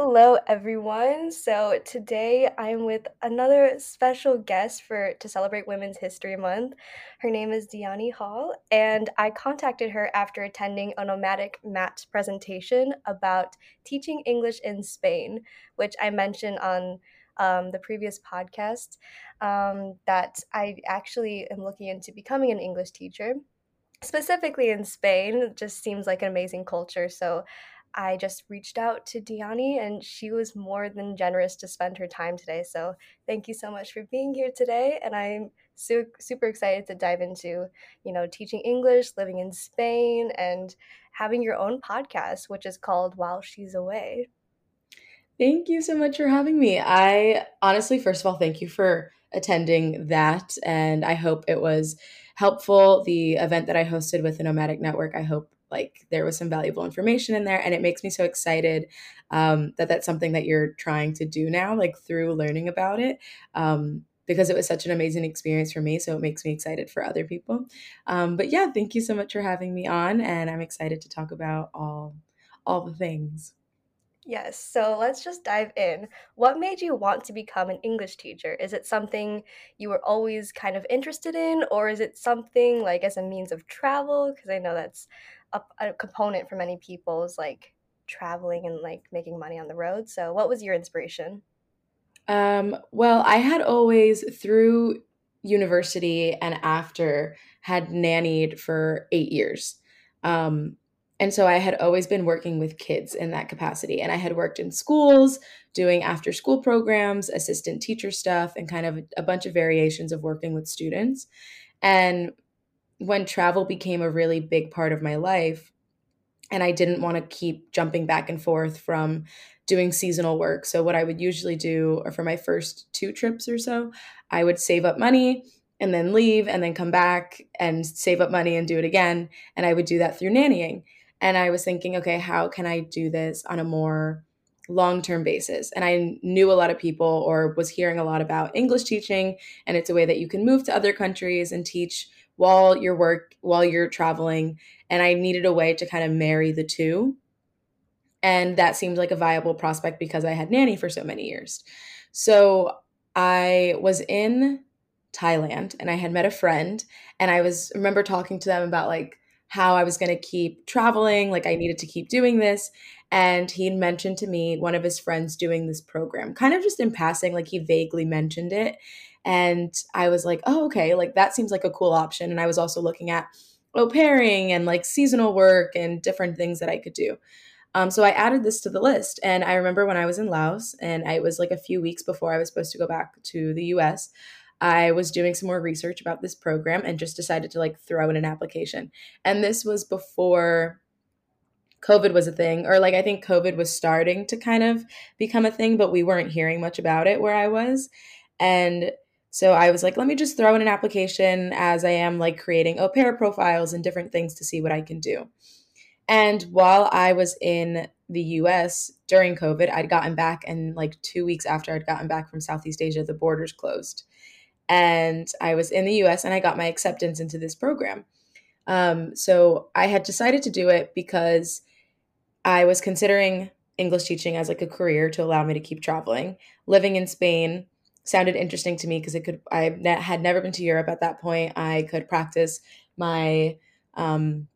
Hello, everyone. So today I'm with another special guest for to celebrate Women's History Month. Her name is Dianni Hall, and I contacted her after attending a Nomadic Matt presentation about teaching English in Spain, which I mentioned on um, the previous podcast. Um, that I actually am looking into becoming an English teacher specifically in Spain. It just seems like an amazing culture. So I just reached out to Dianni and she was more than generous to spend her time today. So thank you so much for being here today. And I'm su- super excited to dive into, you know, teaching English, living in Spain, and having your own podcast, which is called While She's Away. Thank you so much for having me. I honestly, first of all, thank you for attending that. And I hope it was helpful. The event that I hosted with the Nomadic Network, I hope like there was some valuable information in there and it makes me so excited um, that that's something that you're trying to do now like through learning about it um, because it was such an amazing experience for me so it makes me excited for other people um, but yeah thank you so much for having me on and i'm excited to talk about all all the things Yes, so let's just dive in. What made you want to become an English teacher? Is it something you were always kind of interested in, or is it something like as a means of travel? Because I know that's a, a component for many people is like traveling and like making money on the road. So, what was your inspiration? Um, well, I had always through university and after had nannied for eight years. Um, and so I had always been working with kids in that capacity. And I had worked in schools, doing after school programs, assistant teacher stuff, and kind of a bunch of variations of working with students. And when travel became a really big part of my life, and I didn't want to keep jumping back and forth from doing seasonal work. So, what I would usually do, or for my first two trips or so, I would save up money and then leave and then come back and save up money and do it again. And I would do that through nannying. And I was thinking, okay, how can I do this on a more long term basis? And I knew a lot of people or was hearing a lot about English teaching. And it's a way that you can move to other countries and teach while you're work while you're traveling and i needed a way to kind of marry the two. And that seemed like a viable prospect because i had nanny for so many years. So i was in thailand and i had met a friend and i was remember talking to them about like how i was going to keep traveling like i needed to keep doing this. And he mentioned to me one of his friends doing this program kind of just in passing like he vaguely mentioned it and I was like, oh, okay, like that seems like a cool option. And I was also looking at au pairing and like seasonal work and different things that I could do. Um, so I added this to the list. And I remember when I was in Laos, and it was like a few weeks before I was supposed to go back to the US, I was doing some more research about this program and just decided to like throw in an application. And this was before COVID was a thing, or like I think COVID was starting to kind of become a thing, but we weren't hearing much about it where I was. And so I was like, let me just throw in an application as I am like creating au pair profiles and different things to see what I can do. And while I was in the US during COVID, I'd gotten back, and like two weeks after I'd gotten back from Southeast Asia, the borders closed. And I was in the US and I got my acceptance into this program. Um, so I had decided to do it because I was considering English teaching as like a career to allow me to keep traveling. Living in Spain, sounded interesting to me because it could I ne- had never been to Europe at that point. I could practice my um,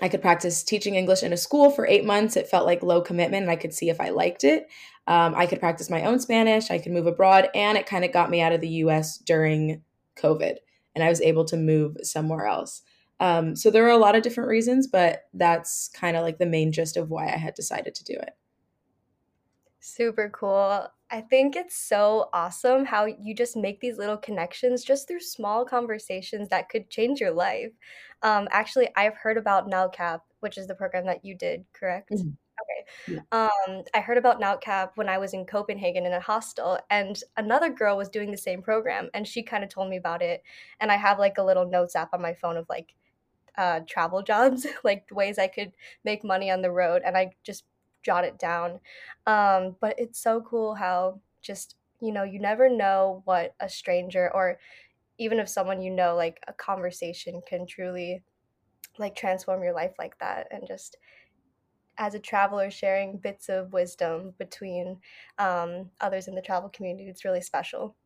I could practice teaching English in a school for eight months. It felt like low commitment, and I could see if I liked it. Um, I could practice my own Spanish. I could move abroad, and it kind of got me out of the U.S. during COVID, and I was able to move somewhere else. Um, so there are a lot of different reasons, but that's kind of like the main gist of why I had decided to do it. Super cool. I think it's so awesome how you just make these little connections just through small conversations that could change your life. Um, actually, I've heard about NALCAP, which is the program that you did, correct? Mm-hmm. Okay. Yeah. Um, I heard about NALCAP when I was in Copenhagen in a hostel, and another girl was doing the same program, and she kind of told me about it. And I have like a little notes app on my phone of like uh, travel jobs, like ways I could make money on the road, and I just jot it down. Um, but it's so cool how just, you know, you never know what a stranger or even if someone you know, like a conversation can truly like transform your life like that and just as a traveler sharing bits of wisdom between um, others in the travel community. It's really special.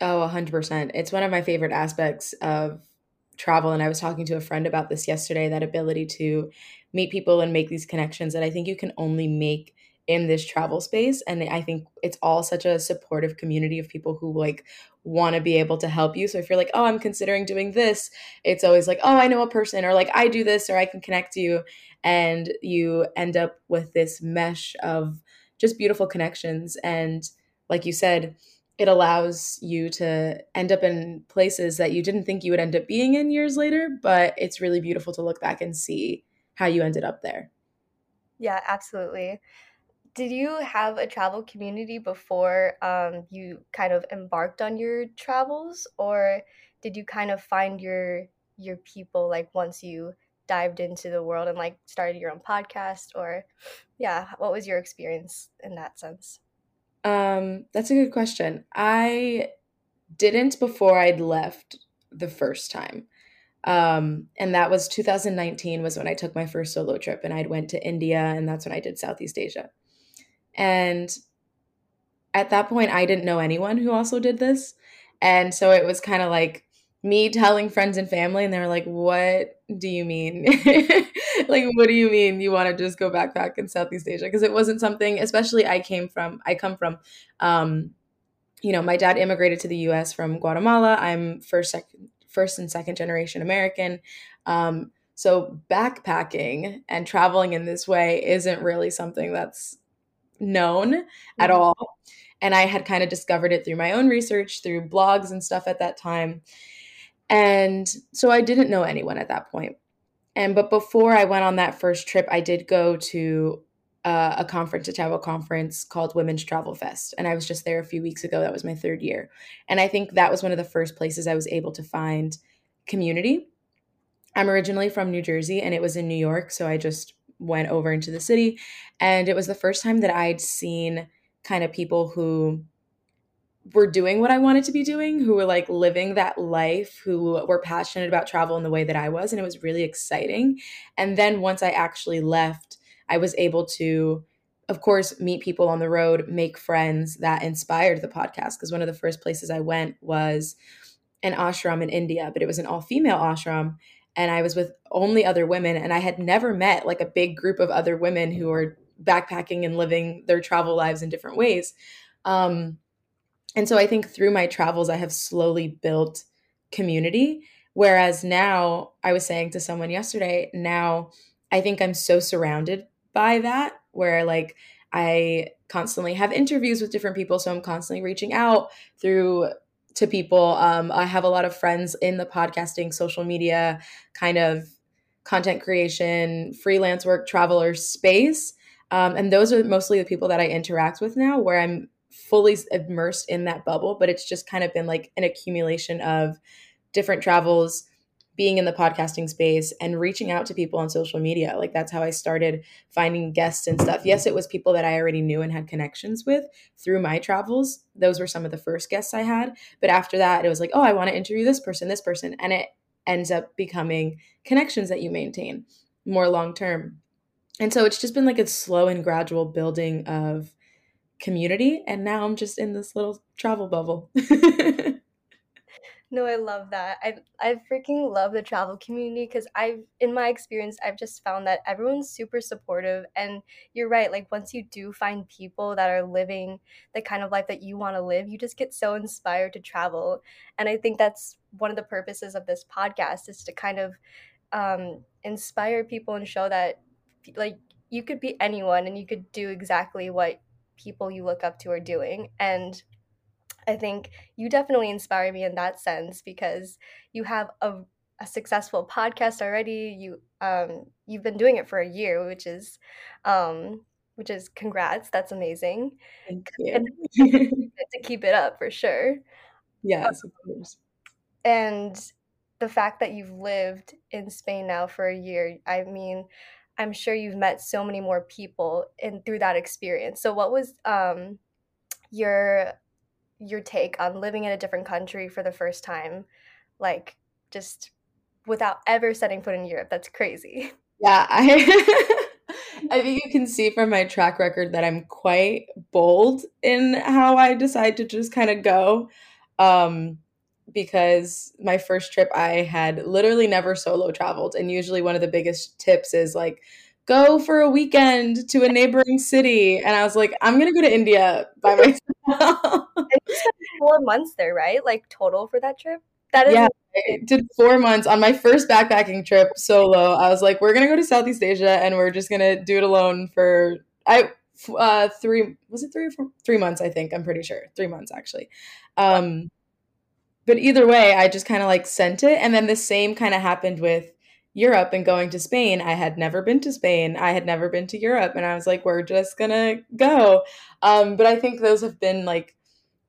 Oh, 100%. It's one of my favorite aspects of travel. And I was talking to a friend about this yesterday that ability to meet people and make these connections that I think you can only make in this travel space and i think it's all such a supportive community of people who like want to be able to help you so if you're like oh i'm considering doing this it's always like oh i know a person or like i do this or i can connect you and you end up with this mesh of just beautiful connections and like you said it allows you to end up in places that you didn't think you would end up being in years later but it's really beautiful to look back and see how you ended up there. Yeah absolutely. Did you have a travel community before um, you kind of embarked on your travels or did you kind of find your your people like once you dived into the world and like started your own podcast or yeah what was your experience in that sense um that's a good question. I didn't before i'd left the first time. Um and that was 2019 was when i took my first solo trip and I'd went to india and that's when i did southeast asia. And at that point, I didn't know anyone who also did this. And so it was kind of like me telling friends and family, and they were like, What do you mean? like, what do you mean you want to just go backpack in Southeast Asia? Because it wasn't something, especially I came from, I come from, um, you know, my dad immigrated to the US from Guatemala. I'm first, second, first and second generation American. Um, so backpacking and traveling in this way isn't really something that's known mm-hmm. at all. And I had kind of discovered it through my own research, through blogs and stuff at that time. And so I didn't know anyone at that point. And but before I went on that first trip, I did go to uh, a conference, a travel conference called Women's Travel Fest. And I was just there a few weeks ago. That was my third year. And I think that was one of the first places I was able to find community. I'm originally from New Jersey and it was in New York. So I just went over into the city. And it was the first time that I'd seen kind of people who were doing what I wanted to be doing, who were like living that life, who were passionate about travel in the way that I was. And it was really exciting. And then once I actually left, I was able to, of course, meet people on the road, make friends that inspired the podcast. Because one of the first places I went was an ashram in India, but it was an all female ashram and I was with only other women and I had never met like a big group of other women who are backpacking and living their travel lives in different ways. Um, and so I think through my travels, I have slowly built community. Whereas now, I was saying to someone yesterday, now I think I'm so surrounded by that, where like I constantly have interviews with different people. So I'm constantly reaching out through to people. Um, I have a lot of friends in the podcasting, social media, kind of content creation, freelance work, traveler space. Um, and those are mostly the people that I interact with now, where I'm fully immersed in that bubble. But it's just kind of been like an accumulation of different travels, being in the podcasting space and reaching out to people on social media. Like that's how I started finding guests and stuff. Yes, it was people that I already knew and had connections with through my travels. Those were some of the first guests I had. But after that, it was like, oh, I want to interview this person, this person. And it ends up becoming connections that you maintain more long term. And so it's just been like a slow and gradual building of community. And now I'm just in this little travel bubble. No, I love that. I I freaking love the travel community because I've in my experience I've just found that everyone's super supportive and you're right, like once you do find people that are living the kind of life that you want to live, you just get so inspired to travel. And I think that's one of the purposes of this podcast is to kind of um, inspire people and show that like you could be anyone and you could do exactly what people you look up to are doing. And I think you definitely inspire me in that sense because you have a, a successful podcast already. You um you've been doing it for a year, which is um which is congrats. That's amazing. Thank you. to keep it up for sure. Yes, of course. And the fact that you've lived in Spain now for a year, I mean, I'm sure you've met so many more people in through that experience. So what was um your your take on living in a different country for the first time, like just without ever setting foot in Europe. That's crazy. Yeah, I I think you can see from my track record that I'm quite bold in how I decide to just kind of go. Um, because my first trip I had literally never solo traveled. And usually one of the biggest tips is like, go for a weekend to a neighboring city. And I was like, I'm going to go to India by myself. four months there, right? Like total for that trip? That is yeah, I did four months on my first backpacking trip solo. I was like, we're gonna go to Southeast Asia and we're just gonna do it alone for I uh three was it three or four three months, I think. I'm pretty sure. Three months actually. Um but either way, I just kind of like sent it. And then the same kind of happened with Europe and going to Spain. I had never been to Spain. I had never been to Europe. And I was like, we're just gonna go. Um, but I think those have been like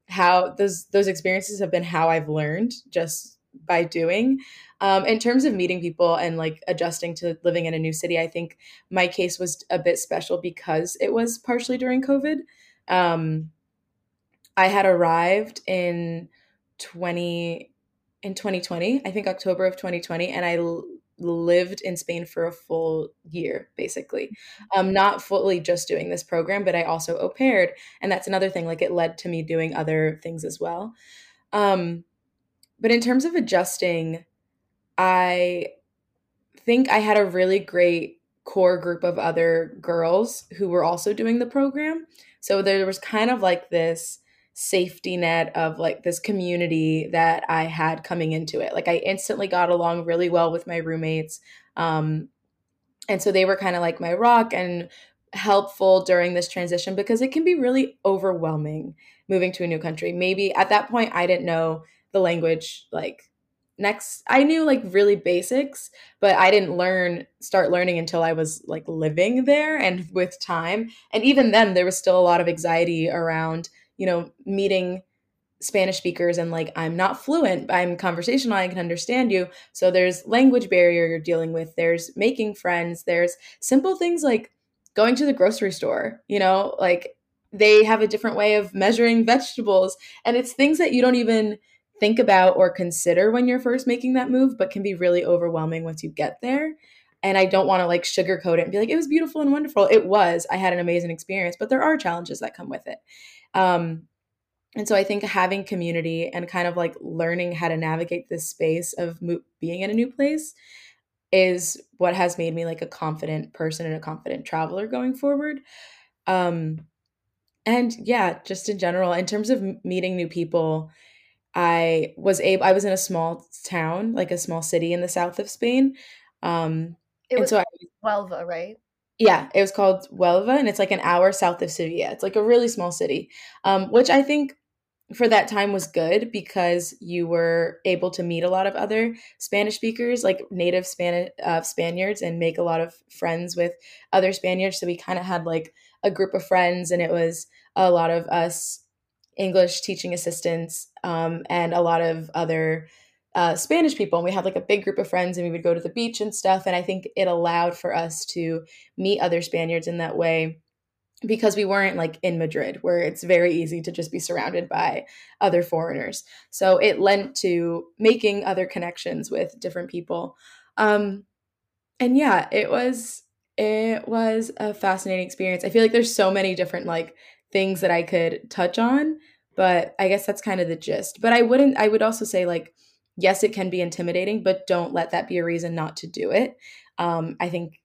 how those those experiences have been how I've learned just by doing. Um, in terms of meeting people and like adjusting to living in a new city, I think my case was a bit special because it was partially during COVID. Um, I had arrived in 20 in 2020, I think October of 2020, and I l- lived in Spain for a full year, basically. Um, not fully just doing this program, but I also au paired. And that's another thing, like it led to me doing other things as well. Um, but in terms of adjusting, I think I had a really great core group of other girls who were also doing the program. So there was kind of like this safety net of like this community that I had coming into it. Like I instantly got along really well with my roommates. Um, and so they were kind of like my rock and helpful during this transition because it can be really overwhelming moving to a new country. Maybe at that point I didn't know the language like next I knew like really basics, but I didn't learn start learning until I was like living there and with time. And even then there was still a lot of anxiety around you know, meeting Spanish speakers and like I'm not fluent, I'm conversational, I can understand you. So there's language barrier you're dealing with, there's making friends, there's simple things like going to the grocery store, you know, like they have a different way of measuring vegetables and it's things that you don't even think about or consider when you're first making that move but can be really overwhelming once you get there and I don't want to like sugarcoat it and be like it was beautiful and wonderful. It was. I had an amazing experience, but there are challenges that come with it. Um, and so I think having community and kind of like learning how to navigate this space of mo- being in a new place is what has made me like a confident person and a confident traveler going forward. Um, and yeah, just in general, in terms of m- meeting new people, I was able. I was in a small town, like a small city in the south of Spain. Um, it was so I, Huelva, right? Yeah, it was called Huelva, and it's like an hour south of Sevilla. It's like a really small city, um, which I think for that time was good because you were able to meet a lot of other Spanish speakers, like native Spanish uh, Spaniards, and make a lot of friends with other Spaniards. So we kind of had like a group of friends, and it was a lot of us English teaching assistants um, and a lot of other uh, Spanish people, and we had like a big group of friends, and we would go to the beach and stuff. And I think it allowed for us to meet other Spaniards in that way because we weren't like in Madrid, where it's very easy to just be surrounded by other foreigners. So it lent to making other connections with different people. Um, and yeah, it was it was a fascinating experience. I feel like there's so many different like things that I could touch on, but I guess that's kind of the gist. But I wouldn't I would also say like yes, it can be intimidating, but don't let that be a reason not to do it. Um, I think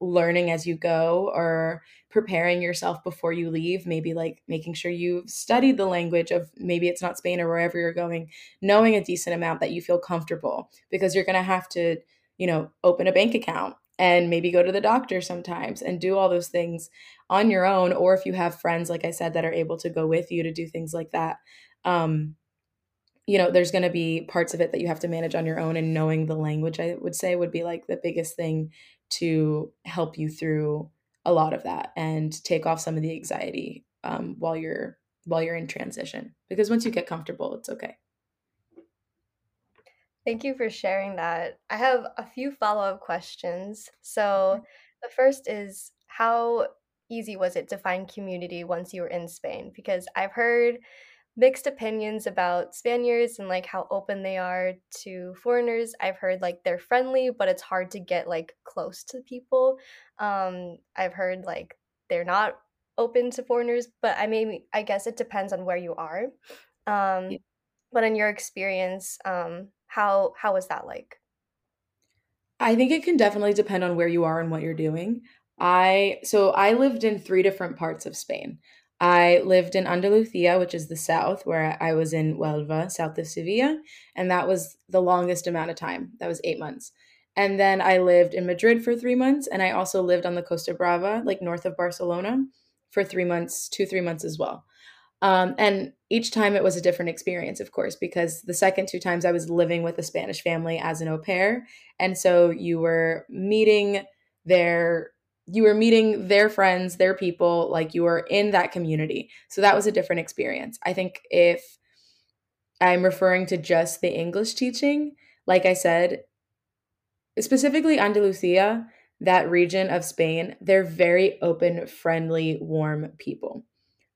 learning as you go or preparing yourself before you leave, maybe like making sure you've studied the language of maybe it's not Spain or wherever you're going, knowing a decent amount that you feel comfortable because you're going to have to, you know, open a bank account and maybe go to the doctor sometimes and do all those things on your own or if you have friends like i said that are able to go with you to do things like that um, you know, there's going to be parts of it that you have to manage on your own, and knowing the language, I would say, would be like the biggest thing to help you through a lot of that and take off some of the anxiety um, while you're while you're in transition. Because once you get comfortable, it's okay. Thank you for sharing that. I have a few follow up questions. So, the first is how easy was it to find community once you were in Spain? Because I've heard mixed opinions about Spaniards and like how open they are to foreigners. I've heard like they're friendly, but it's hard to get like close to people. Um, I've heard like they're not open to foreigners, but I mean, I guess it depends on where you are. Um, but in your experience, um, how how was that like? I think it can definitely depend on where you are and what you're doing. I so I lived in three different parts of Spain. I lived in Andalusia, which is the south, where I was in Huelva, south of Sevilla, and that was the longest amount of time. That was eight months. And then I lived in Madrid for three months, and I also lived on the Costa Brava, like north of Barcelona, for three months, two, three months as well. Um, and each time it was a different experience, of course, because the second two times I was living with a Spanish family as an au pair. And so you were meeting their you were meeting their friends, their people, like you were in that community. So that was a different experience. I think if I'm referring to just the English teaching, like I said, specifically Andalusia, that region of Spain, they're very open, friendly, warm people.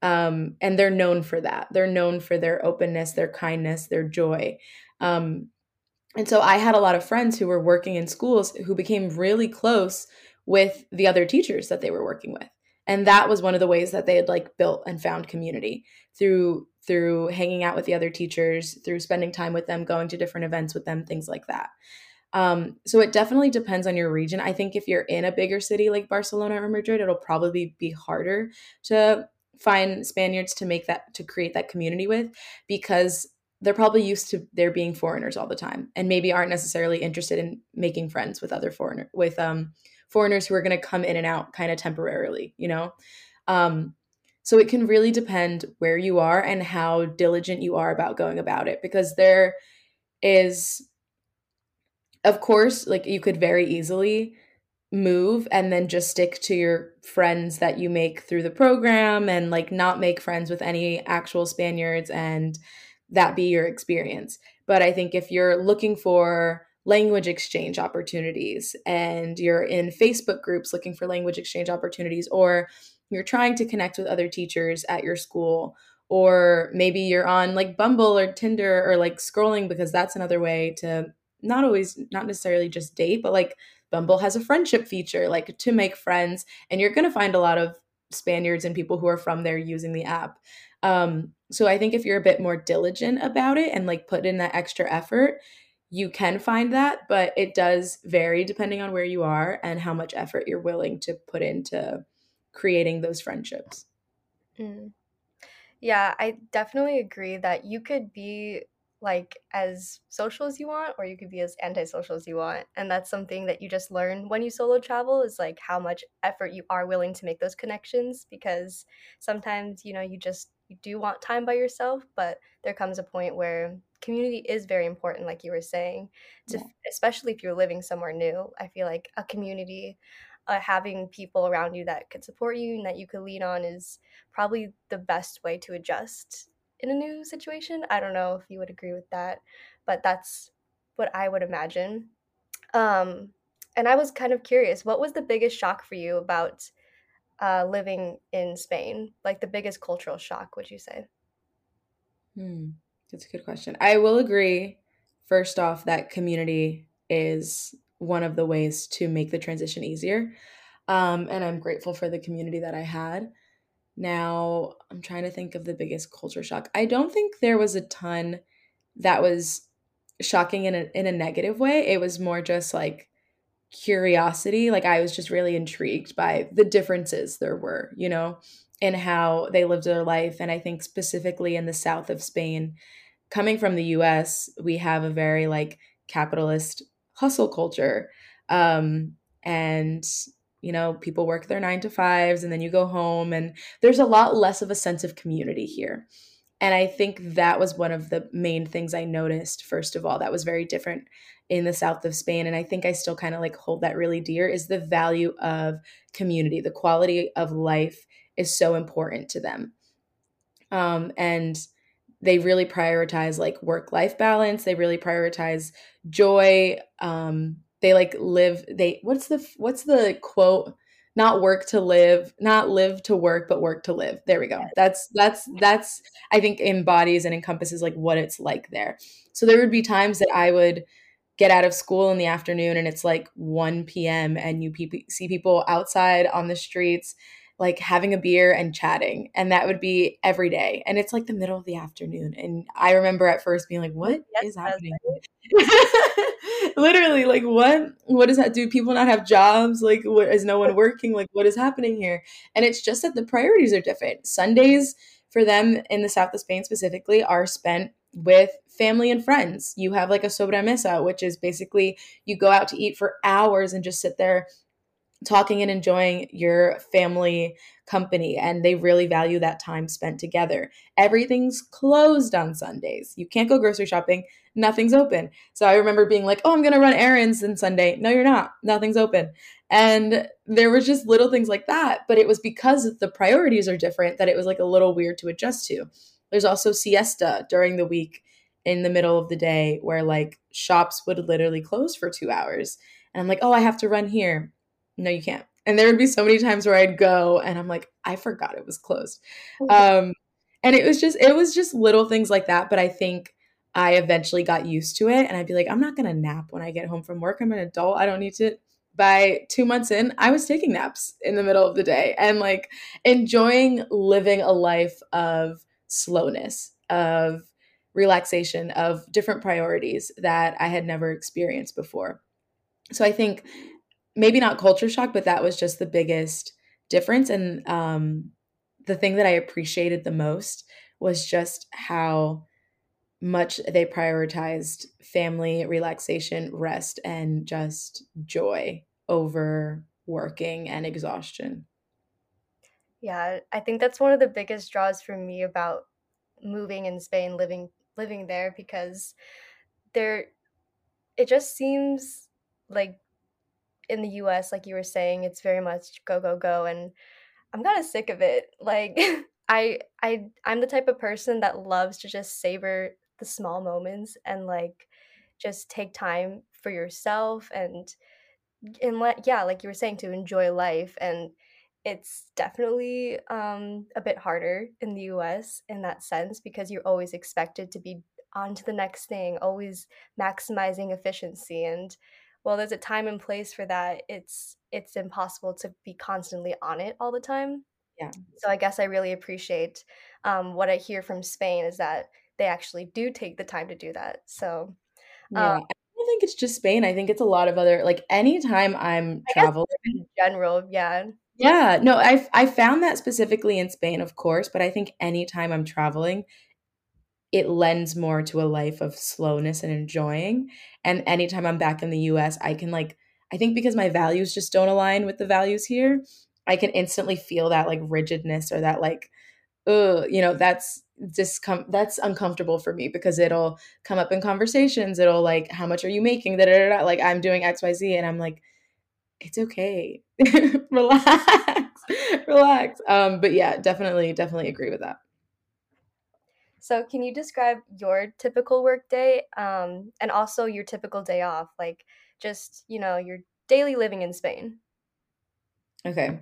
Um, and they're known for that. They're known for their openness, their kindness, their joy. Um, and so I had a lot of friends who were working in schools who became really close with the other teachers that they were working with. And that was one of the ways that they had like built and found community through through hanging out with the other teachers, through spending time with them, going to different events with them, things like that. Um, so it definitely depends on your region. I think if you're in a bigger city like Barcelona or Madrid, it'll probably be harder to find Spaniards to make that to create that community with because they're probably used to there being foreigners all the time and maybe aren't necessarily interested in making friends with other foreigner with um foreigners who are going to come in and out kind of temporarily, you know? Um so it can really depend where you are and how diligent you are about going about it because there is of course like you could very easily move and then just stick to your friends that you make through the program and like not make friends with any actual Spaniards and that be your experience. But I think if you're looking for language exchange opportunities and you're in Facebook groups looking for language exchange opportunities or you're trying to connect with other teachers at your school or maybe you're on like Bumble or Tinder or like scrolling because that's another way to not always not necessarily just date but like Bumble has a friendship feature, like to make friends, and you're going to find a lot of Spaniards and people who are from there using the app. Um, so I think if you're a bit more diligent about it and like put in that extra effort, you can find that, but it does vary depending on where you are and how much effort you're willing to put into creating those friendships. Mm. Yeah, I definitely agree that you could be like as social as you want or you could be as antisocial as you want and that's something that you just learn when you solo travel is like how much effort you are willing to make those connections because sometimes you know you just you do want time by yourself but there comes a point where community is very important like you were saying to yeah. especially if you're living somewhere new i feel like a community uh, having people around you that could support you and that you could lean on is probably the best way to adjust in a new situation. I don't know if you would agree with that, but that's what I would imagine. Um, and I was kind of curious, what was the biggest shock for you about uh, living in Spain? Like the biggest cultural shock, would you say? Hmm, that's a good question. I will agree, first off, that community is one of the ways to make the transition easier. Um, and I'm grateful for the community that I had. Now, I'm trying to think of the biggest culture shock. I don't think there was a ton that was shocking in a in a negative way. It was more just like curiosity. Like I was just really intrigued by the differences there were, you know, in how they lived their life. And I think specifically in the south of Spain, coming from the US, we have a very like capitalist hustle culture. Um, and you know, people work their nine to fives and then you go home, and there's a lot less of a sense of community here. And I think that was one of the main things I noticed, first of all, that was very different in the south of Spain. And I think I still kind of like hold that really dear is the value of community. The quality of life is so important to them. Um, and they really prioritize like work life balance, they really prioritize joy. Um, they like live they what's the what's the quote not work to live, not live to work, but work to live. There we go. That's that's that's I think embodies and encompasses like what it's like there. So there would be times that I would get out of school in the afternoon and it's like 1 p.m. and you pe- see people outside on the streets like having a beer and chatting and that would be every day and it's like the middle of the afternoon and i remember at first being like what yes, is happening literally like what what does that do people not have jobs? Like what is no one working? Like what is happening here? And it's just that the priorities are different. Sundays for them in the south of spain specifically are spent with family and friends. You have like a sobremesa which is basically you go out to eat for hours and just sit there talking and enjoying your family company and they really value that time spent together. Everything's closed on Sundays. You can't go grocery shopping, nothing's open. So I remember being like, "Oh, I'm going to run errands on Sunday." No, you're not. Nothing's open. And there was just little things like that, but it was because the priorities are different that it was like a little weird to adjust to. There's also siesta during the week in the middle of the day where like shops would literally close for 2 hours. And I'm like, "Oh, I have to run here." no, you can't. And there would be so many times where I'd go and I'm like, I forgot it was closed. Um, and it was just, it was just little things like that. But I think I eventually got used to it and I'd be like, I'm not going to nap when I get home from work. I'm an adult. I don't need to. By two months in, I was taking naps in the middle of the day and like enjoying living a life of slowness, of relaxation, of different priorities that I had never experienced before. So I think maybe not culture shock, but that was just the biggest difference. And um, the thing that I appreciated the most was just how much they prioritized family, relaxation, rest, and just joy over working and exhaustion. Yeah, I think that's one of the biggest draws for me about moving in Spain, living living there because there it just seems like in the US, like you were saying, it's very much go go go, and I'm kind of sick of it. Like I I I'm the type of person that loves to just savor the small moments and like just take time for yourself and and let yeah, like you were saying, to enjoy life and it's definitely um, a bit harder in the US in that sense because you're always expected to be on to the next thing, always maximizing efficiency and well there's a time and place for that it's it's impossible to be constantly on it all the time. Yeah. So i guess i really appreciate um, what i hear from spain is that they actually do take the time to do that so yeah um, I don't think it's just Spain. I think it's a lot of other like anytime I'm traveling in general, yeah. Yeah, no, I I found that specifically in Spain, of course, but I think anytime I'm traveling, it lends more to a life of slowness and enjoying. And anytime I'm back in the US, I can like, I think because my values just don't align with the values here, I can instantly feel that like rigidness or that like, uh, you know, that's just come that's uncomfortable for me because it'll come up in conversations. It'll like, how much are you making? Da, da, da, Like I'm doing XYZ and I'm like, it's okay. relax. relax. Um, but yeah, definitely, definitely agree with that. So, can you describe your typical work day um, and also your typical day off? Like, just, you know, your daily living in Spain. Okay.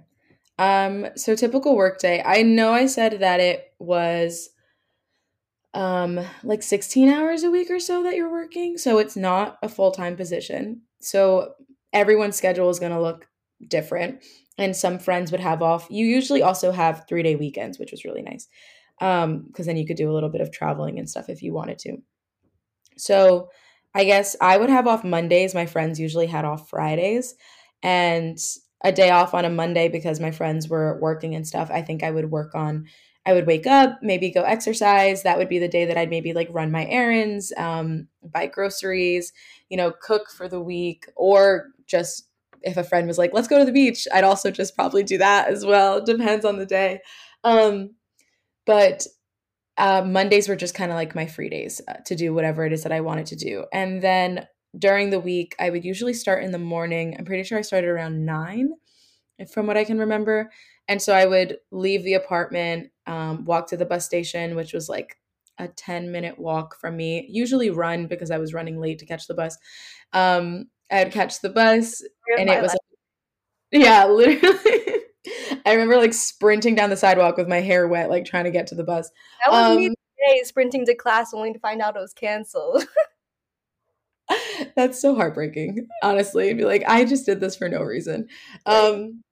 Um, so, typical work day. I know I said that it was um, like 16 hours a week or so that you're working. So, it's not a full time position. So, everyone's schedule is going to look different. And some friends would have off. You usually also have three day weekends, which was really nice um because then you could do a little bit of traveling and stuff if you wanted to so i guess i would have off mondays my friends usually had off fridays and a day off on a monday because my friends were working and stuff i think i would work on i would wake up maybe go exercise that would be the day that i'd maybe like run my errands um, buy groceries you know cook for the week or just if a friend was like let's go to the beach i'd also just probably do that as well depends on the day um, but uh, Mondays were just kind of like my free days uh, to do whatever it is that I wanted to do. And then during the week, I would usually start in the morning. I'm pretty sure I started around nine, from what I can remember. And so I would leave the apartment, um, walk to the bus station, which was like a 10 minute walk from me, usually run because I was running late to catch the bus. Um, I'd catch the bus, and it was Yeah, literally. I remember like sprinting down the sidewalk with my hair wet, like trying to get to the bus. That was um, me today, sprinting to class only to find out it was canceled. That's so heartbreaking, honestly. Be like, I just did this for no reason. Um,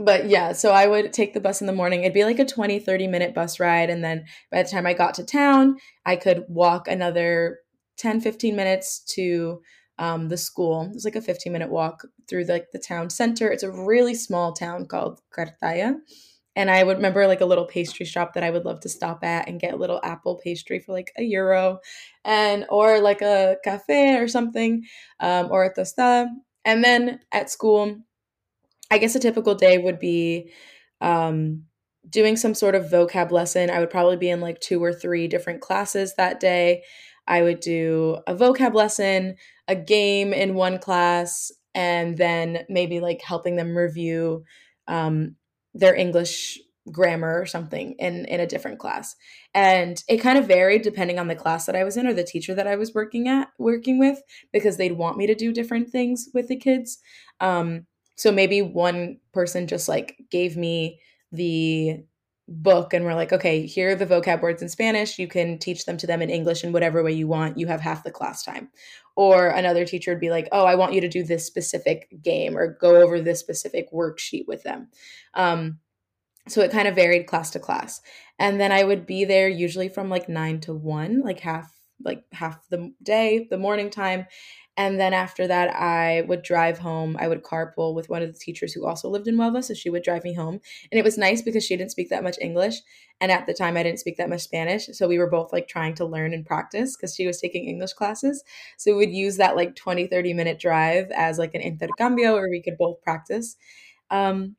but yeah, so I would take the bus in the morning. It'd be like a 20, 30 minute bus ride. And then by the time I got to town, I could walk another 10, 15 minutes to um, the school. It was like a 15 minute walk through the, like the town center. It's a really small town called Cartaya. And I would remember like a little pastry shop that I would love to stop at and get a little apple pastry for like a euro and or like a cafe or something um, or a tostada. And then at school, I guess a typical day would be um, doing some sort of vocab lesson. I would probably be in like two or three different classes that day. I would do a vocab lesson, a game in one class, and then maybe like helping them review um, their English grammar or something in in a different class and it kind of varied depending on the class that i was in or the teacher that i was working at working with because they'd want me to do different things with the kids um so maybe one person just like gave me the book and we're like okay here are the vocab words in spanish. You can teach them to them in english in whatever way you want. You have half the class time. Or another teacher would be like oh i want you to do this specific game or go over this specific worksheet with them. Um, so it kind of varied class to class. And then i would be there usually from like 9 to 1 like half like half the day the morning time and then after that i would drive home. I would carpool with one of the teachers who also lived in Huelva so she would drive me home. And it was nice because she didn't speak that much english. And at the time i didn't speak that much spanish. So we were both like trying to learn and practice because she was taking english classes. So we would use that like 20 30 minute drive as like an intercambio where we could both practice. Um,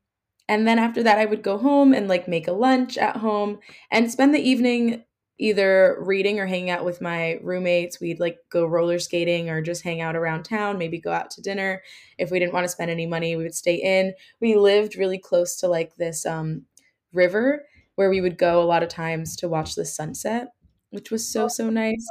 and then after that, I would go home and like make a lunch at home and spend the evening either reading or hanging out with my roommates. We'd like go roller skating or just hang out around town, maybe go out to dinner. If we didn't want to spend any money, we would stay in. We lived really close to like this um, river where we would go a lot of times to watch the sunset, which was so, so nice.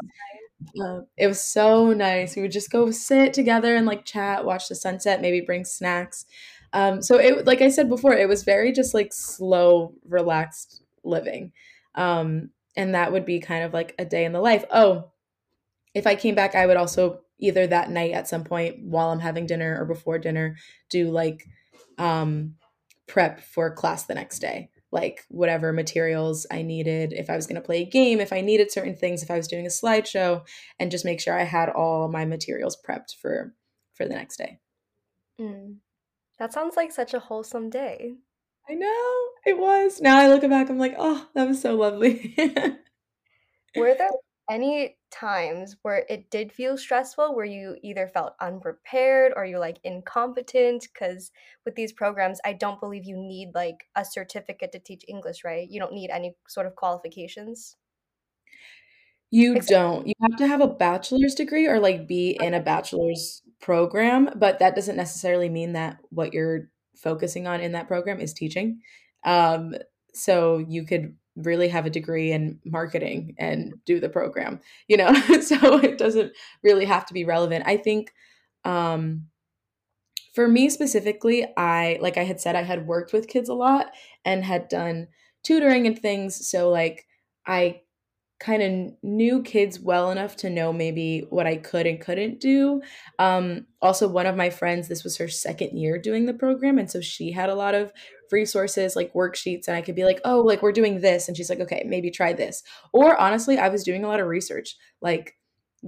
Uh, it was so nice. We would just go sit together and like chat, watch the sunset, maybe bring snacks. Um, so it, like I said before, it was very just like slow, relaxed living. Um, and that would be kind of like a day in the life. Oh, if I came back, I would also either that night at some point while I'm having dinner or before dinner do like um, prep for class the next day. Like whatever materials I needed, if I was going to play a game, if I needed certain things, if I was doing a slideshow, and just make sure I had all my materials prepped for for the next day. Mm. That sounds like such a wholesome day. I know it was. Now I look back, I'm like, oh, that was so lovely. Were there any times where it did feel stressful, where you either felt unprepared or you're like incompetent? Because with these programs, I don't believe you need like a certificate to teach English, right? You don't need any sort of qualifications. You Except- don't. You have to have a bachelor's degree or like be in a bachelor's program, but that doesn't necessarily mean that what you're focusing on in that program is teaching. Um, so you could really have a degree in marketing and do the program, you know, so it doesn't really have to be relevant. I think um, for me specifically, I, like I had said, I had worked with kids a lot and had done tutoring and things. So, like, I kind of knew kids well enough to know maybe what I could and couldn't do. Um, also, one of my friends, this was her second year doing the program. And so she had a lot of resources like worksheets, and I could be like, oh, like we're doing this. And she's like, okay, maybe try this. Or honestly, I was doing a lot of research, like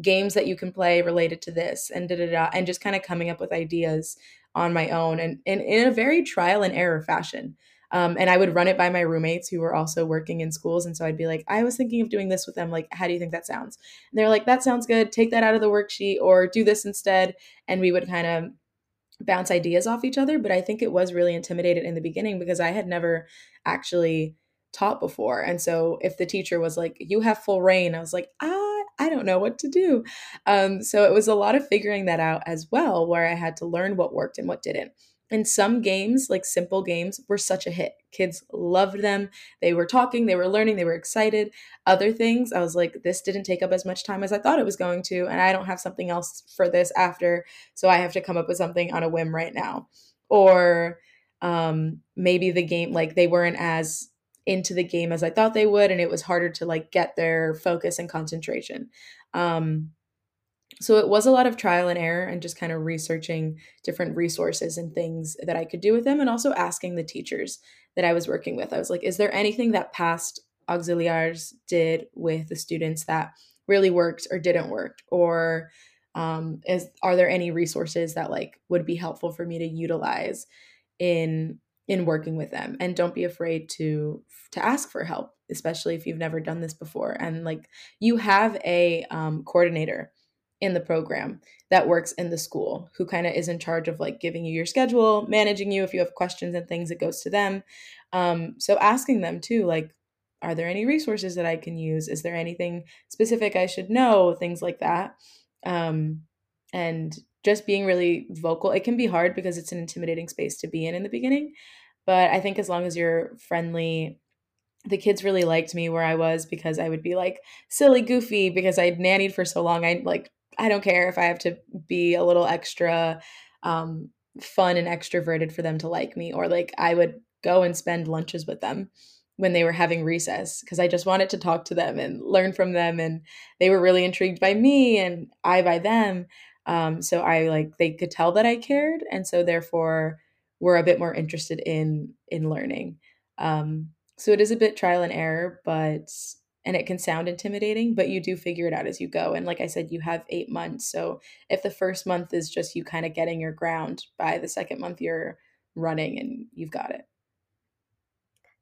games that you can play related to this and da da da, and just kind of coming up with ideas on my own and, and in a very trial and error fashion. Um, and I would run it by my roommates who were also working in schools. And so I'd be like, I was thinking of doing this with them. Like, how do you think that sounds? And they're like, that sounds good. Take that out of the worksheet or do this instead. And we would kind of bounce ideas off each other. But I think it was really intimidated in the beginning because I had never actually taught before. And so if the teacher was like, you have full reign, I was like, ah, I don't know what to do. Um, so it was a lot of figuring that out as well, where I had to learn what worked and what didn't. And some games, like simple games, were such a hit. Kids loved them. They were talking, they were learning, they were excited. Other things, I was like, this didn't take up as much time as I thought it was going to. And I don't have something else for this after. So I have to come up with something on a whim right now. or um, maybe the game like they weren't as into the game as I thought they would, and it was harder to like get their focus and concentration. Um, so it was a lot of trial and error and just kind of researching different resources and things that I could do with them, and also asking the teachers that I was working with. I was like, is there anything that past auxiliars did with the students that really worked or didn't work, or um, is are there any resources that like would be helpful for me to utilize in in working with them? And don't be afraid to to ask for help especially if you've never done this before. And like you have a um, coordinator in the program that works in the school who kind of is in charge of like giving you your schedule managing you if you have questions and things it goes to them. Um, so asking them too like are there any resources that i can use? Is there anything specific i should know? things like that. Um, and just being really vocal it can be hard because it's an intimidating space to be in in the beginning but i think as long as you're friendly the kids really liked me where i was because i would be like silly goofy because i'd nannied for so long i like i don't care if i have to be a little extra um, fun and extroverted for them to like me or like i would go and spend lunches with them when they were having recess because I just wanted to talk to them and learn from them and they were really intrigued by me and I by them um, so I like they could tell that I cared and so therefore were a bit more interested in in learning um, so it is a bit trial and error but and it can sound intimidating but you do figure it out as you go and like I said you have 8 months so if the first month is just you kind of getting your ground by the second month you're running and you've got it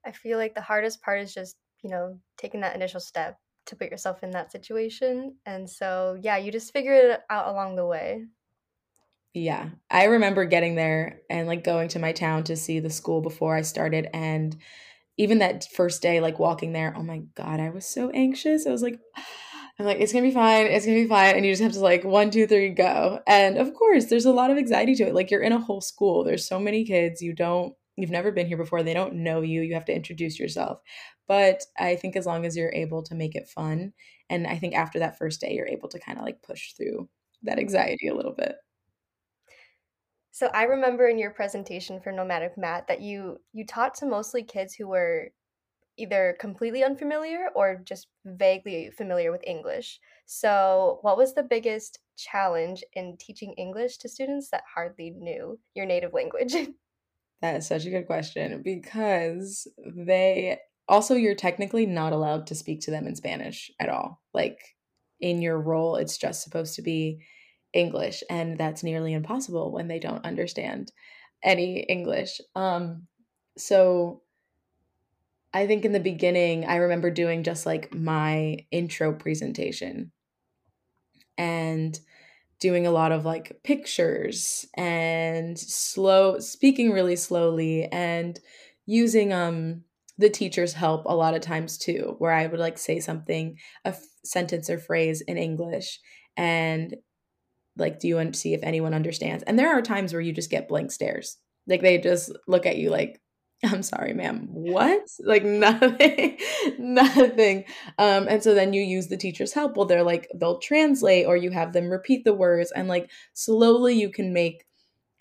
I feel like the hardest part is just, you know, taking that initial step to put yourself in that situation. And so, yeah, you just figure it out along the way. Yeah. I remember getting there and like going to my town to see the school before I started. And even that first day, like walking there, oh my God, I was so anxious. I was like, I'm like, it's gonna be fine, it's gonna be fine. And you just have to like one, two, three, go. And of course, there's a lot of anxiety to it. Like you're in a whole school, there's so many kids, you don't you've never been here before they don't know you you have to introduce yourself but i think as long as you're able to make it fun and i think after that first day you're able to kind of like push through that anxiety a little bit so i remember in your presentation for Nomadic Matt that you you taught to mostly kids who were either completely unfamiliar or just vaguely familiar with english so what was the biggest challenge in teaching english to students that hardly knew your native language That is such a good question because they also you're technically not allowed to speak to them in Spanish at all. Like in your role it's just supposed to be English and that's nearly impossible when they don't understand any English. Um so I think in the beginning I remember doing just like my intro presentation. And doing a lot of like pictures and slow speaking really slowly and using um the teacher's help a lot of times too where i would like say something a f- sentence or phrase in english and like do you want to see if anyone understands and there are times where you just get blank stares like they just look at you like I'm sorry, ma'am. What? Like nothing, nothing. Um, and so then you use the teacher's help. Well, they're like, they'll translate or you have them repeat the words and like slowly you can make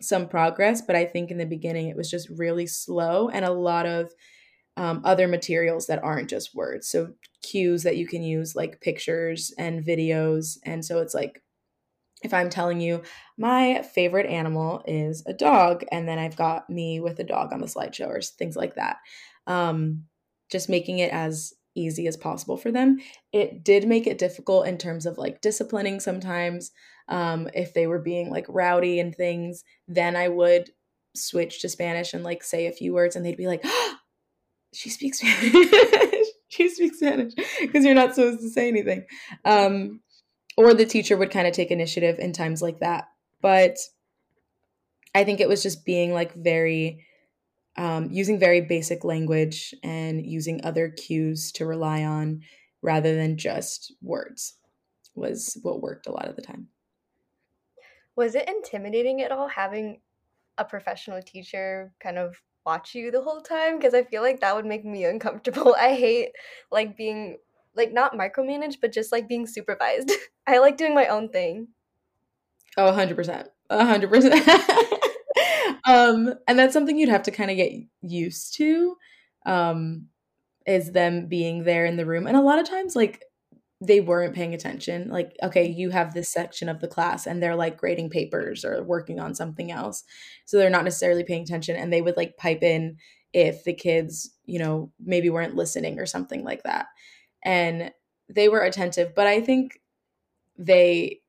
some progress. But I think in the beginning it was just really slow and a lot of um, other materials that aren't just words. So cues that you can use like pictures and videos. And so it's like if I'm telling you my favorite animal is a dog, and then I've got me with a dog on the slideshow or things like that. Um, just making it as easy as possible for them. It did make it difficult in terms of like disciplining sometimes. Um, if they were being like rowdy and things, then I would switch to Spanish and like say a few words, and they'd be like, oh, she speaks Spanish. she speaks Spanish because you're not supposed to say anything. Um, or the teacher would kind of take initiative in times like that. But I think it was just being like very um, using very basic language and using other cues to rely on rather than just words was what worked a lot of the time. Was it intimidating at all having a professional teacher kind of watch you the whole time? Because I feel like that would make me uncomfortable. I hate like being like not micromanaged, but just like being supervised. I like doing my own thing. Oh, 100%. 100%. um, and that's something you'd have to kind of get used to. Um, is them being there in the room. And a lot of times, like, they weren't paying attention. Like, okay, you have this section of the class and they're like grading papers or working on something else. So they're not necessarily paying attention. And they would like pipe in if the kids, you know, maybe weren't listening or something like that. And they were attentive. But I think they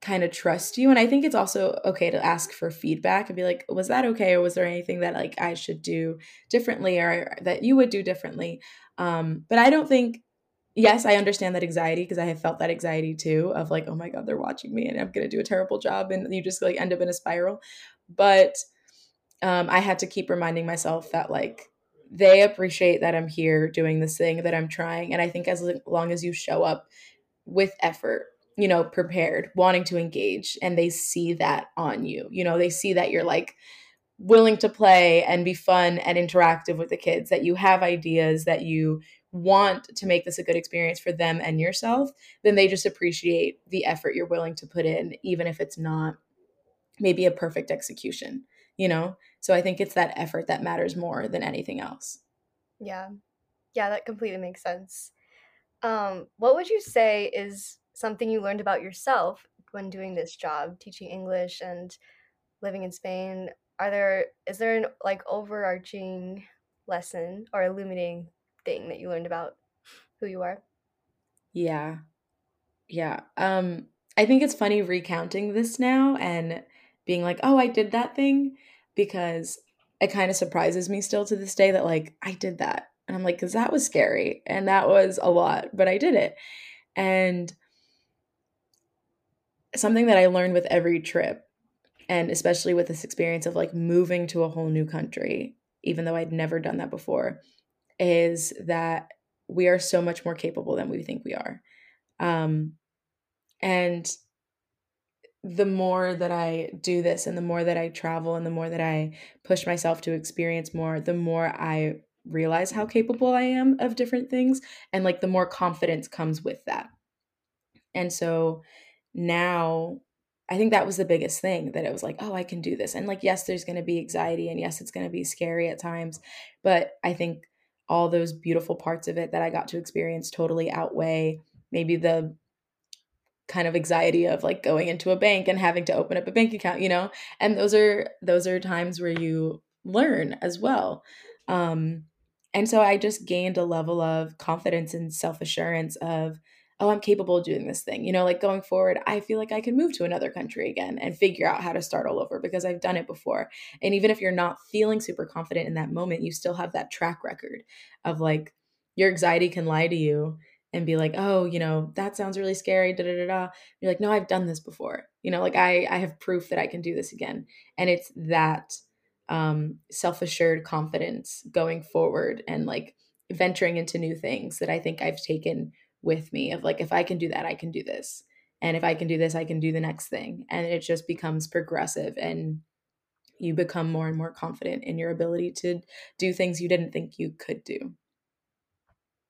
kind of trust you. And I think it's also okay to ask for feedback and be like, was that okay? Or was there anything that like I should do differently or that you would do differently? Um, but I don't think yes, I understand that anxiety because I have felt that anxiety too of like, oh my God, they're watching me and I'm going to do a terrible job. And you just like end up in a spiral. But um, I had to keep reminding myself that like they appreciate that I'm here doing this thing, that I'm trying. And I think as long as you show up with effort, you know, prepared, wanting to engage, and they see that on you, you know, they see that you're like, willing to play and be fun and interactive with the kids, that you have ideas, that you want to make this a good experience for them and yourself, then they just appreciate the effort you're willing to put in, even if it's not maybe a perfect execution, you know? So I think it's that effort that matters more than anything else. Yeah. Yeah, that completely makes sense. Um, what would you say is something you learned about yourself when doing this job, teaching English and living in Spain? Are there is there an like overarching lesson or illuminating thing that you learned about who you are? Yeah. Yeah. Um I think it's funny recounting this now and being like, "Oh, I did that thing," because it kind of surprises me still to this day that like I did that. And I'm like, "Cuz that was scary and that was a lot, but I did it." And something that I learned with every trip and especially with this experience of like moving to a whole new country even though I'd never done that before is that we are so much more capable than we think we are. Um, and the more that I do this and the more that I travel and the more that I push myself to experience more, the more I realize how capable I am of different things. And like the more confidence comes with that. And so now I think that was the biggest thing that it was like, oh, I can do this. And like, yes, there's going to be anxiety and yes, it's going to be scary at times. But I think all those beautiful parts of it that I got to experience totally outweigh maybe the kind of anxiety of like going into a bank and having to open up a bank account, you know? And those are those are times where you learn as well. Um and so I just gained a level of confidence and self-assurance of oh, I'm capable of doing this thing. You know, like going forward, I feel like I can move to another country again and figure out how to start all over because I've done it before. And even if you're not feeling super confident in that moment, you still have that track record of like your anxiety can lie to you and be like, oh, you know, that sounds really scary. Da da da da. You're like, no, I've done this before. You know, like I I have proof that I can do this again. And it's that um self-assured confidence going forward and like venturing into new things that I think I've taken with me of like if I can do that, I can do this. And if I can do this, I can do the next thing. And it just becomes progressive and you become more and more confident in your ability to do things you didn't think you could do.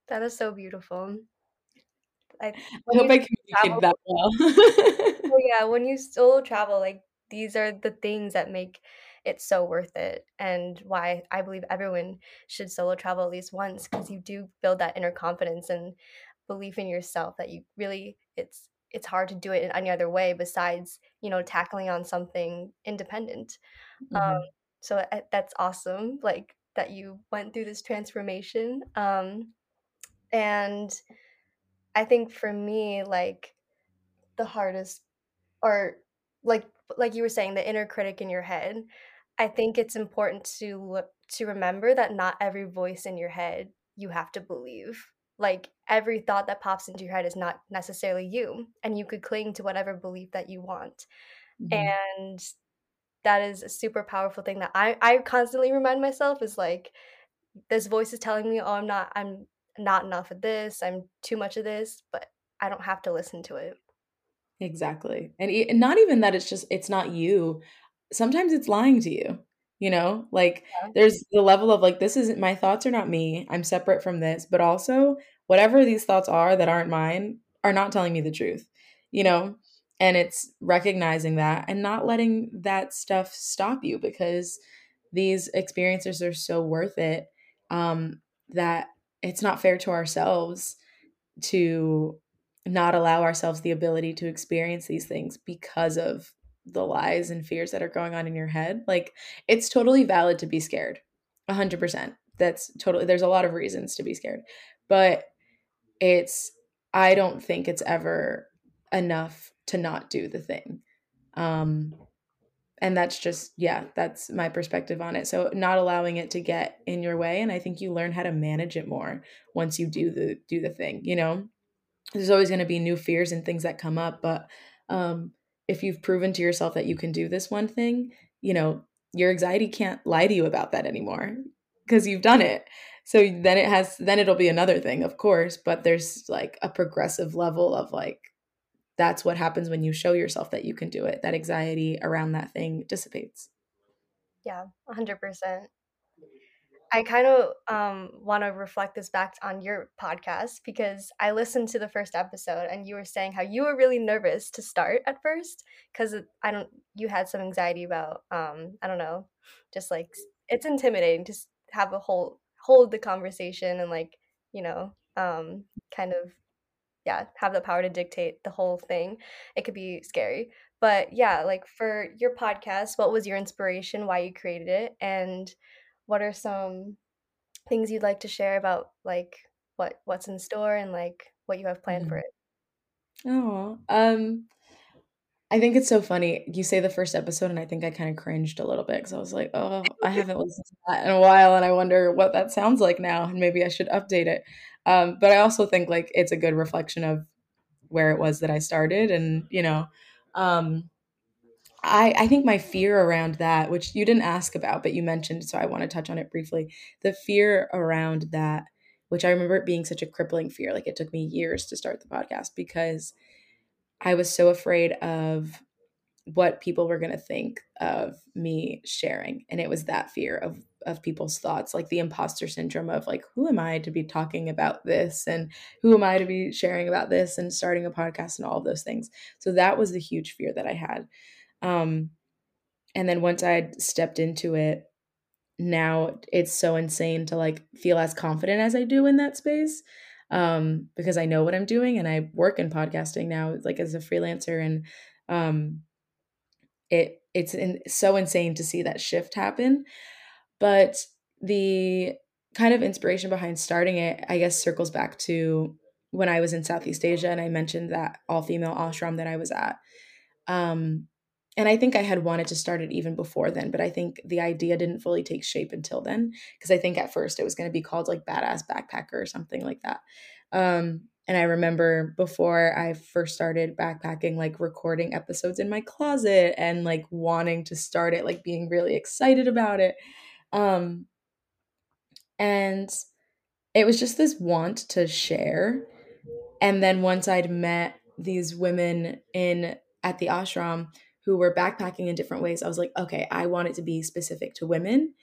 That is so beautiful. I, I hope I communicated that well. oh yeah, when you solo travel, like these are the things that make it so worth it and why I believe everyone should solo travel at least once because you do build that inner confidence and belief in yourself that you really it's it's hard to do it in any other way besides you know tackling on something independent um, mm-hmm. um, so uh, that's awesome like that you went through this transformation um, and i think for me like the hardest or like like you were saying the inner critic in your head i think it's important to to remember that not every voice in your head you have to believe like every thought that pops into your head is not necessarily you and you could cling to whatever belief that you want mm-hmm. and that is a super powerful thing that I, I constantly remind myself is like this voice is telling me oh i'm not i'm not enough of this i'm too much of this but i don't have to listen to it exactly and not even that it's just it's not you sometimes it's lying to you you know like yeah. there's the level of like this isn't my thoughts are not me i'm separate from this but also whatever these thoughts are that aren't mine are not telling me the truth you know and it's recognizing that and not letting that stuff stop you because these experiences are so worth it um, that it's not fair to ourselves to not allow ourselves the ability to experience these things because of the lies and fears that are going on in your head. Like it's totally valid to be scared. 100%. That's totally there's a lot of reasons to be scared. But it's I don't think it's ever enough to not do the thing. Um, and that's just yeah that's my perspective on it. So not allowing it to get in your way and i think you learn how to manage it more once you do the do the thing you know? There's always going to be new fears and things that come up but um if you've proven to yourself that you can do this one thing you know your anxiety can't lie to you about that anymore because you've done it. So then it has then it'll be another thing of course but there's like a progressive level of like that's what happens when you show yourself that you can do it. That anxiety around that thing dissipates. Yeah, 100%. I kind of um, want to reflect this back on your podcast because I listened to the first episode and you were saying how you were really nervous to start at first because I don't you had some anxiety about um, I don't know just like it's intimidating to have a whole hold the conversation and like you know um, kind of yeah, have the power to dictate the whole thing. It could be scary. But yeah, like for your podcast, what was your inspiration, why you created it, and what are some things you'd like to share about like what what's in store and like what you have planned mm-hmm. for it? Oh, um I think it's so funny. You say the first episode, and I think I kind of cringed a little bit because I was like, oh, I haven't listened to that in a while, and I wonder what that sounds like now, and maybe I should update it. Um, but I also think like it's a good reflection of where it was that I started. And, you know, um, I, I think my fear around that, which you didn't ask about, but you mentioned, so I want to touch on it briefly. The fear around that, which I remember it being such a crippling fear, like it took me years to start the podcast because I was so afraid of what people were going to think of me sharing and it was that fear of of people's thoughts like the imposter syndrome of like who am i to be talking about this and who am i to be sharing about this and starting a podcast and all of those things. So that was the huge fear that i had. Um and then once i had stepped into it now it's so insane to like feel as confident as i do in that space um because i know what i'm doing and i work in podcasting now like as a freelancer and um it it's in, so insane to see that shift happen. But the kind of inspiration behind starting it i guess circles back to when i was in southeast asia and i mentioned that all female ashram that i was at. Um, and i think i had wanted to start it even before then but i think the idea didn't fully take shape until then because i think at first it was going to be called like badass backpacker or something like that um, and I remember before I first started backpacking, like recording episodes in my closet and like wanting to start it, like being really excited about it. Um, and it was just this want to share. And then once I'd met these women in at the ashram who were backpacking in different ways, I was like, okay, I want it to be specific to women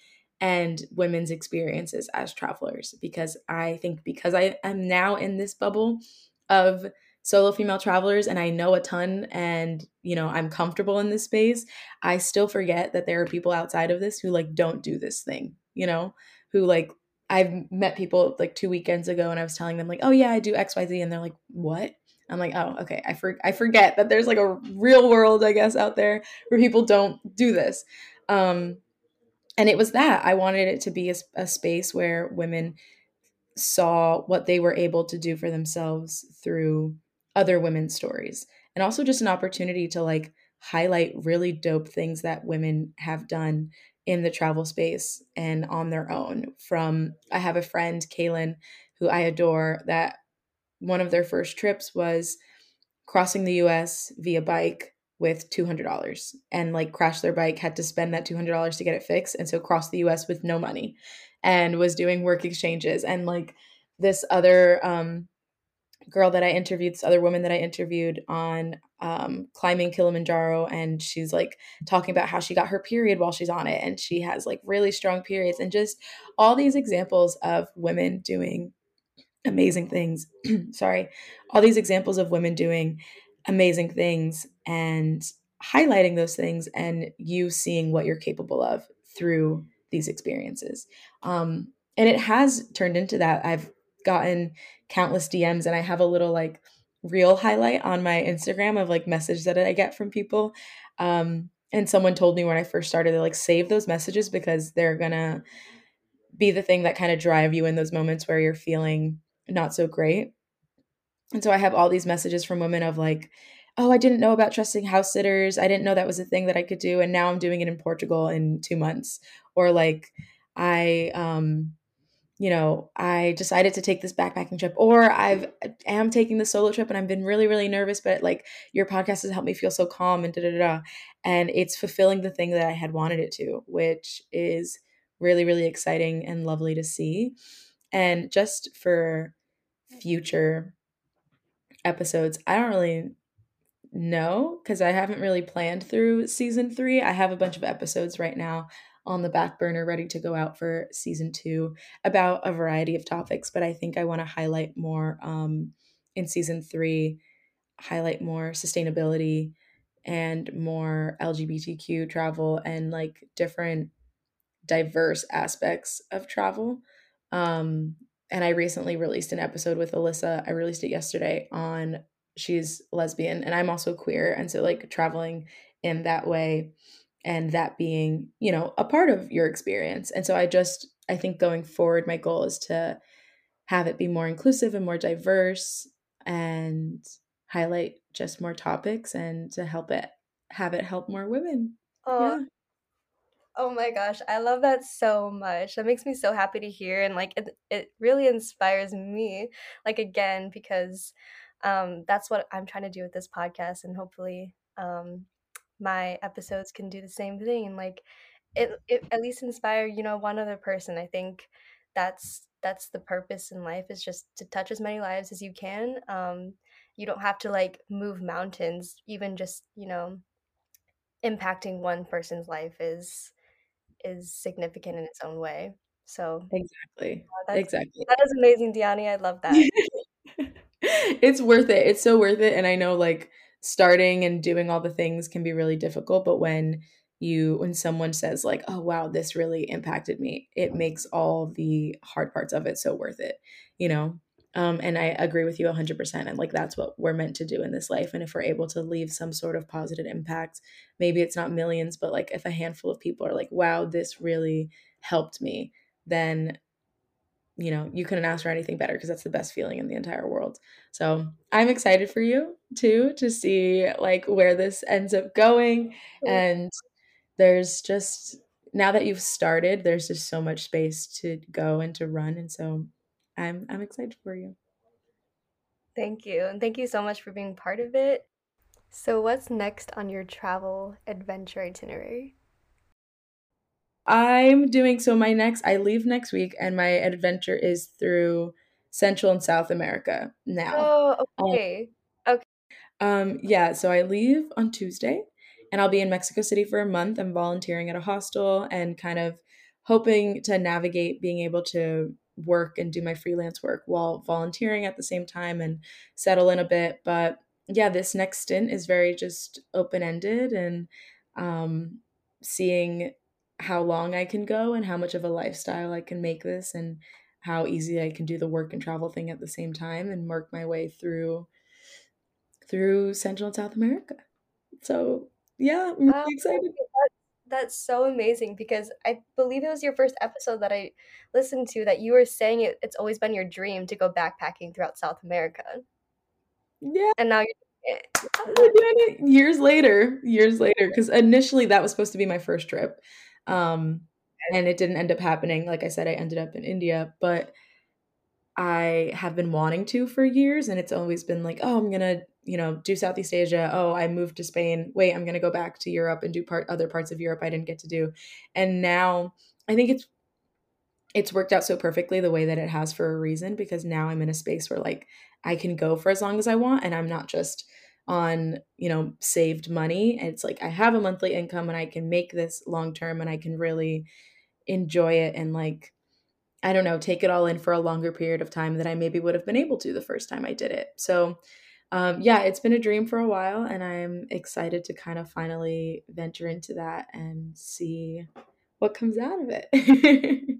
and women's experiences as travelers because I think because I am now in this bubble of solo female travelers and I know a ton and you know I'm comfortable in this space, I still forget that there are people outside of this who like don't do this thing, you know, who like I've met people like 2 weekends ago and I was telling them like, "Oh yeah, I do XYZ." and they're like, "What?" I'm like, "Oh, okay. I for- I forget that there's like a real world I guess out there where people don't do this." Um and it was that I wanted it to be a, a space where women saw what they were able to do for themselves through other women's stories and also just an opportunity to like highlight really dope things that women have done in the travel space and on their own from i have a friend kaylin who i adore that one of their first trips was crossing the us via bike with $200 and like crashed their bike, had to spend that $200 to get it fixed. And so crossed the US with no money and was doing work exchanges. And like this other um, girl that I interviewed, this other woman that I interviewed on um, climbing Kilimanjaro, and she's like talking about how she got her period while she's on it. And she has like really strong periods and just all these examples of women doing amazing things. Sorry, all these examples of women doing amazing things and highlighting those things and you seeing what you're capable of through these experiences. Um, and it has turned into that. I've gotten countless DMs and I have a little like real highlight on my Instagram of like messages that I get from people. Um, and someone told me when I first started to like save those messages because they're gonna be the thing that kind of drive you in those moments where you're feeling not so great. And so I have all these messages from women of like, oh, I didn't know about trusting house sitters. I didn't know that was a thing that I could do. And now I'm doing it in Portugal in two months. Or like, I, um, you know, I decided to take this backpacking trip, or I've am taking the solo trip, and I've been really, really nervous. But like, your podcast has helped me feel so calm, and da da da. And it's fulfilling the thing that I had wanted it to, which is really, really exciting and lovely to see. And just for future episodes, I don't really know because I haven't really planned through season three. I have a bunch of episodes right now on the back burner ready to go out for season two about a variety of topics, but I think I want to highlight more um, in season three, highlight more sustainability and more LGBTQ travel and like different diverse aspects of travel. Um, and I recently released an episode with Alyssa. I released it yesterday on she's lesbian and I'm also queer. And so like traveling in that way and that being, you know, a part of your experience. And so I just I think going forward my goal is to have it be more inclusive and more diverse and highlight just more topics and to help it have it help more women. Oh, yeah. Oh my gosh, I love that so much. That makes me so happy to hear and like it it really inspires me like again because um that's what I'm trying to do with this podcast and hopefully um my episodes can do the same thing and like it, it at least inspire, you know, one other person. I think that's that's the purpose in life is just to touch as many lives as you can. Um you don't have to like move mountains, even just, you know, impacting one person's life is is significant in its own way. So exactly, uh, exactly. That is amazing, Dianni. I love that. it's worth it. It's so worth it. And I know like starting and doing all the things can be really difficult, but when you when someone says like, "Oh wow, this really impacted me," it makes all the hard parts of it so worth it. You know. Um, and I agree with you 100%. And like, that's what we're meant to do in this life. And if we're able to leave some sort of positive impact, maybe it's not millions, but like if a handful of people are like, wow, this really helped me, then, you know, you couldn't ask for anything better because that's the best feeling in the entire world. So I'm excited for you too to see like where this ends up going. And there's just, now that you've started, there's just so much space to go and to run. And so I'm I'm excited for you. Thank you. And thank you so much for being part of it. So what's next on your travel adventure itinerary? I'm doing so my next I leave next week and my adventure is through Central and South America now. Oh, okay. Um, okay. Um yeah, so I leave on Tuesday and I'll be in Mexico City for a month. I'm volunteering at a hostel and kind of hoping to navigate being able to work and do my freelance work while volunteering at the same time and settle in a bit. But yeah, this next stint is very just open ended and um, seeing how long I can go and how much of a lifestyle I can make this and how easy I can do the work and travel thing at the same time and work my way through through Central and South America. So yeah, I'm really excited. That's so amazing because I believe it was your first episode that I listened to that you were saying it, it's always been your dream to go backpacking throughout South America. Yeah. And now you're doing it. years later, years later, because initially that was supposed to be my first trip. Um, and it didn't end up happening. Like I said, I ended up in India, but I have been wanting to for years. And it's always been like, oh, I'm going to you know, do Southeast Asia. Oh, I moved to Spain. Wait, I'm going to go back to Europe and do part other parts of Europe I didn't get to do. And now I think it's it's worked out so perfectly the way that it has for a reason because now I'm in a space where like I can go for as long as I want and I'm not just on, you know, saved money. It's like I have a monthly income and I can make this long term and I can really enjoy it and like I don't know, take it all in for a longer period of time than I maybe would have been able to the first time I did it. So um, yeah, it's been a dream for a while, and I'm excited to kind of finally venture into that and see what comes out of it.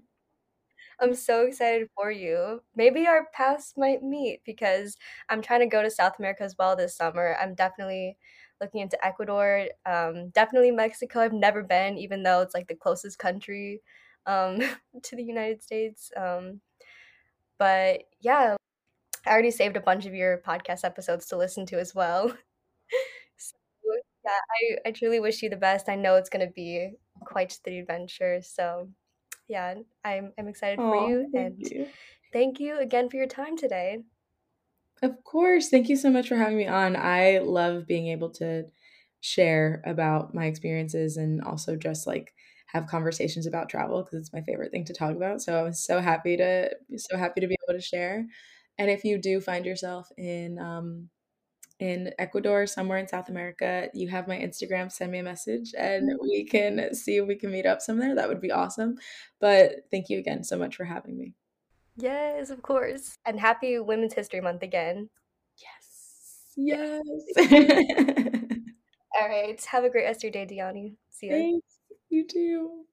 I'm so excited for you. Maybe our paths might meet because I'm trying to go to South America as well this summer. I'm definitely looking into Ecuador, um, definitely Mexico. I've never been, even though it's like the closest country um, to the United States. Um, but yeah, I already saved a bunch of your podcast episodes to listen to as well. so, yeah, I, I truly wish you the best. I know it's going to be quite the adventure. So, yeah, I'm, I'm excited for Oh, you. thank And you. thank you again for your time today. Of course. Thank you so much for having me on. I love being able to share about my experiences and also just like have conversations about travel because it's my favorite thing to talk about. So I'm so happy to so happy to be able to share. And if you do find yourself in um, in Ecuador, somewhere in South America, you have my Instagram. Send me a message, and we can see if we can meet up somewhere. That would be awesome. But thank you again so much for having me. Yes, of course. And happy Women's History Month again. Yes. Yes. All right. Have a great rest of your day, Dianni. See ya. Thanks. You too.